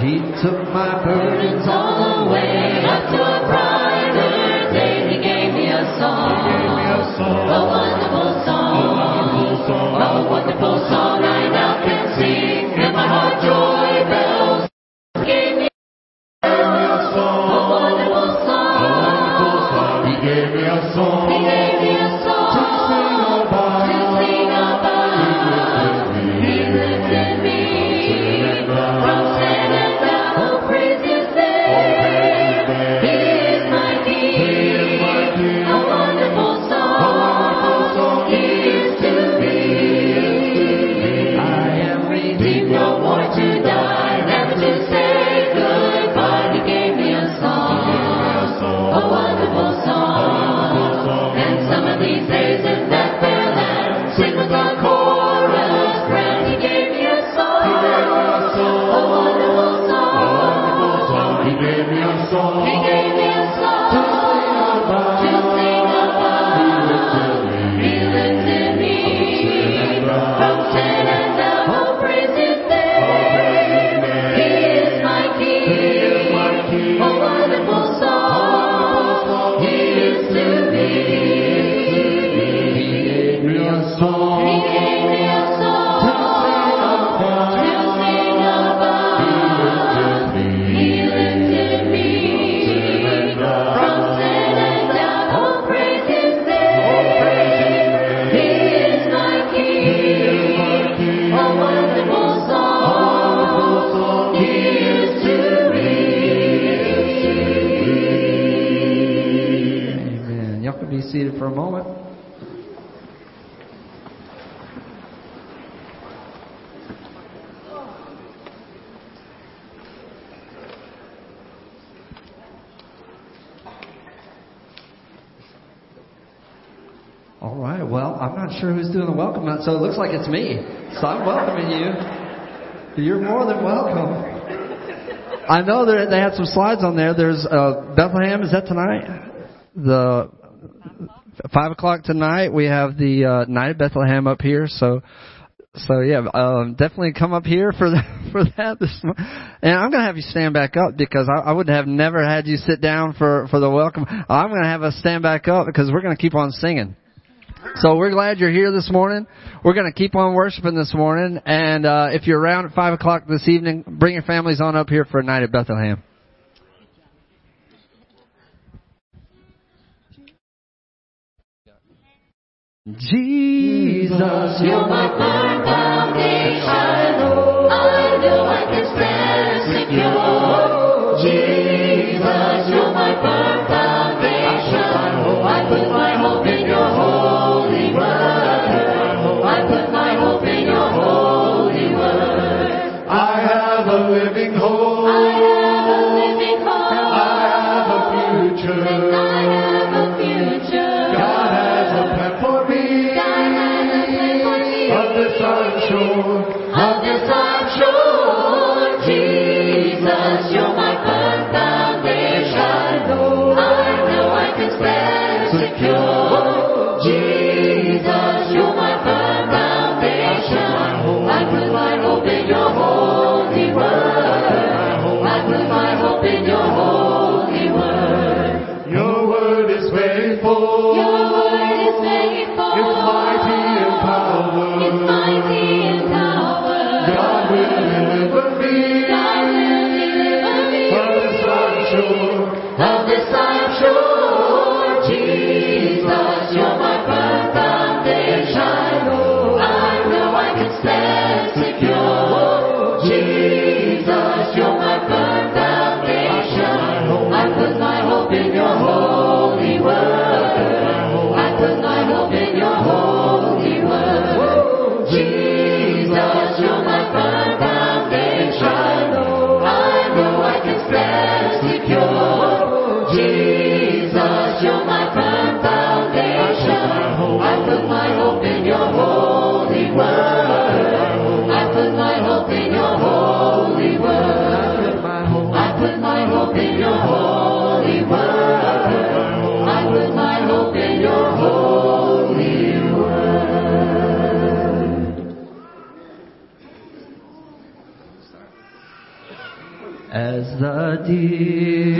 He took my burdens all away. Up to a brighter day, He gave me a song. A wonderful song. A wonderful song I now me for a moment. All right. Well, I'm not sure who's doing the welcome, so it looks like it's me. So I'm welcoming you. You're more than welcome. I know they had some slides on there. There's uh, Bethlehem. Is that tonight? The five o'clock tonight. We have the uh, night of Bethlehem up here. So, so yeah, um, definitely come up here for that, for that this. And I'm gonna have you stand back up because I, I would have never had you sit down for for the welcome. I'm gonna have us stand back up because we're gonna keep on singing. So we're glad you're here this morning. We're going to keep on worshiping this morning. And uh, if you're around at 5 o'clock this evening, bring your families on up here for a night at Bethlehem. Jesus, You're my firm foundation. I know I can stand secure. In your holy word. Your word is faithful. Your word is faithful. As the deer,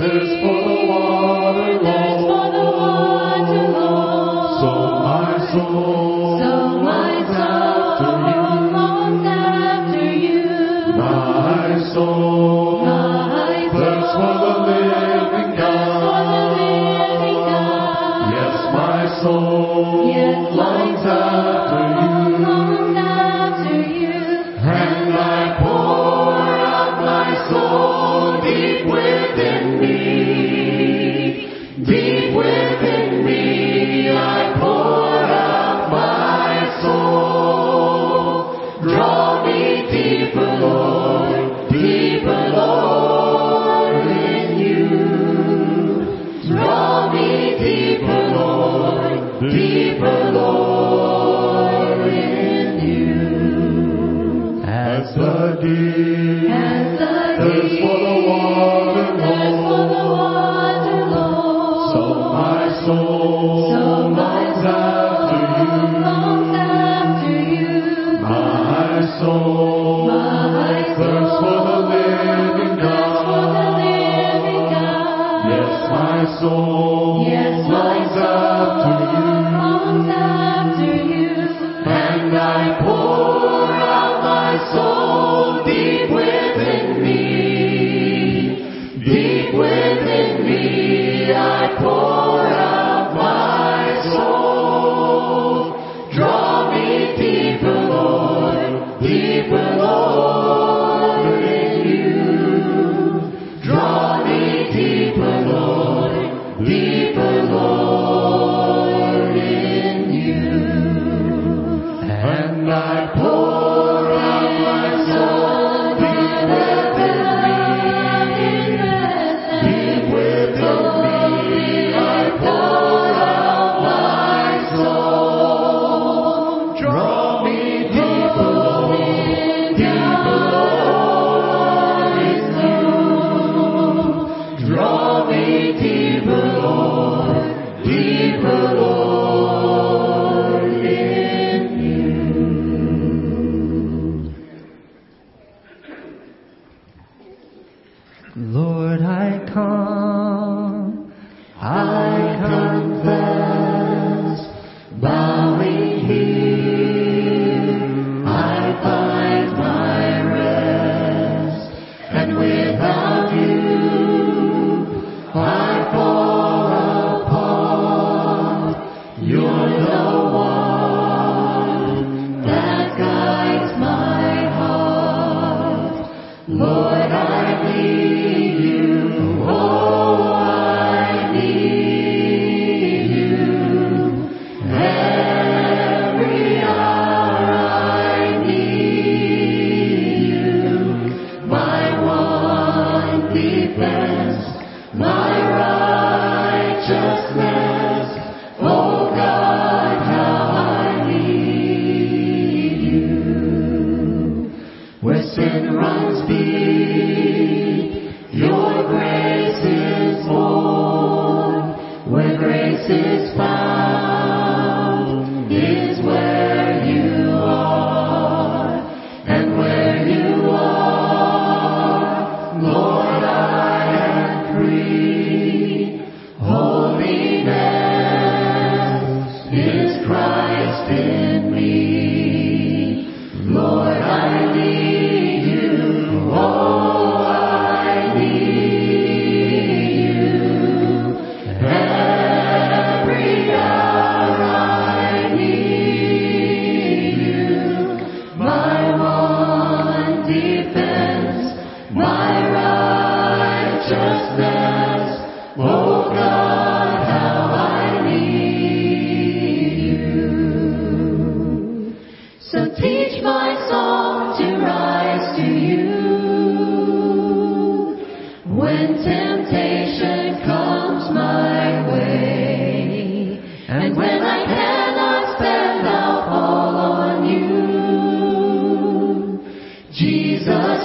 thirsts for the water, for the water, Lord, so my soul.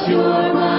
your mind.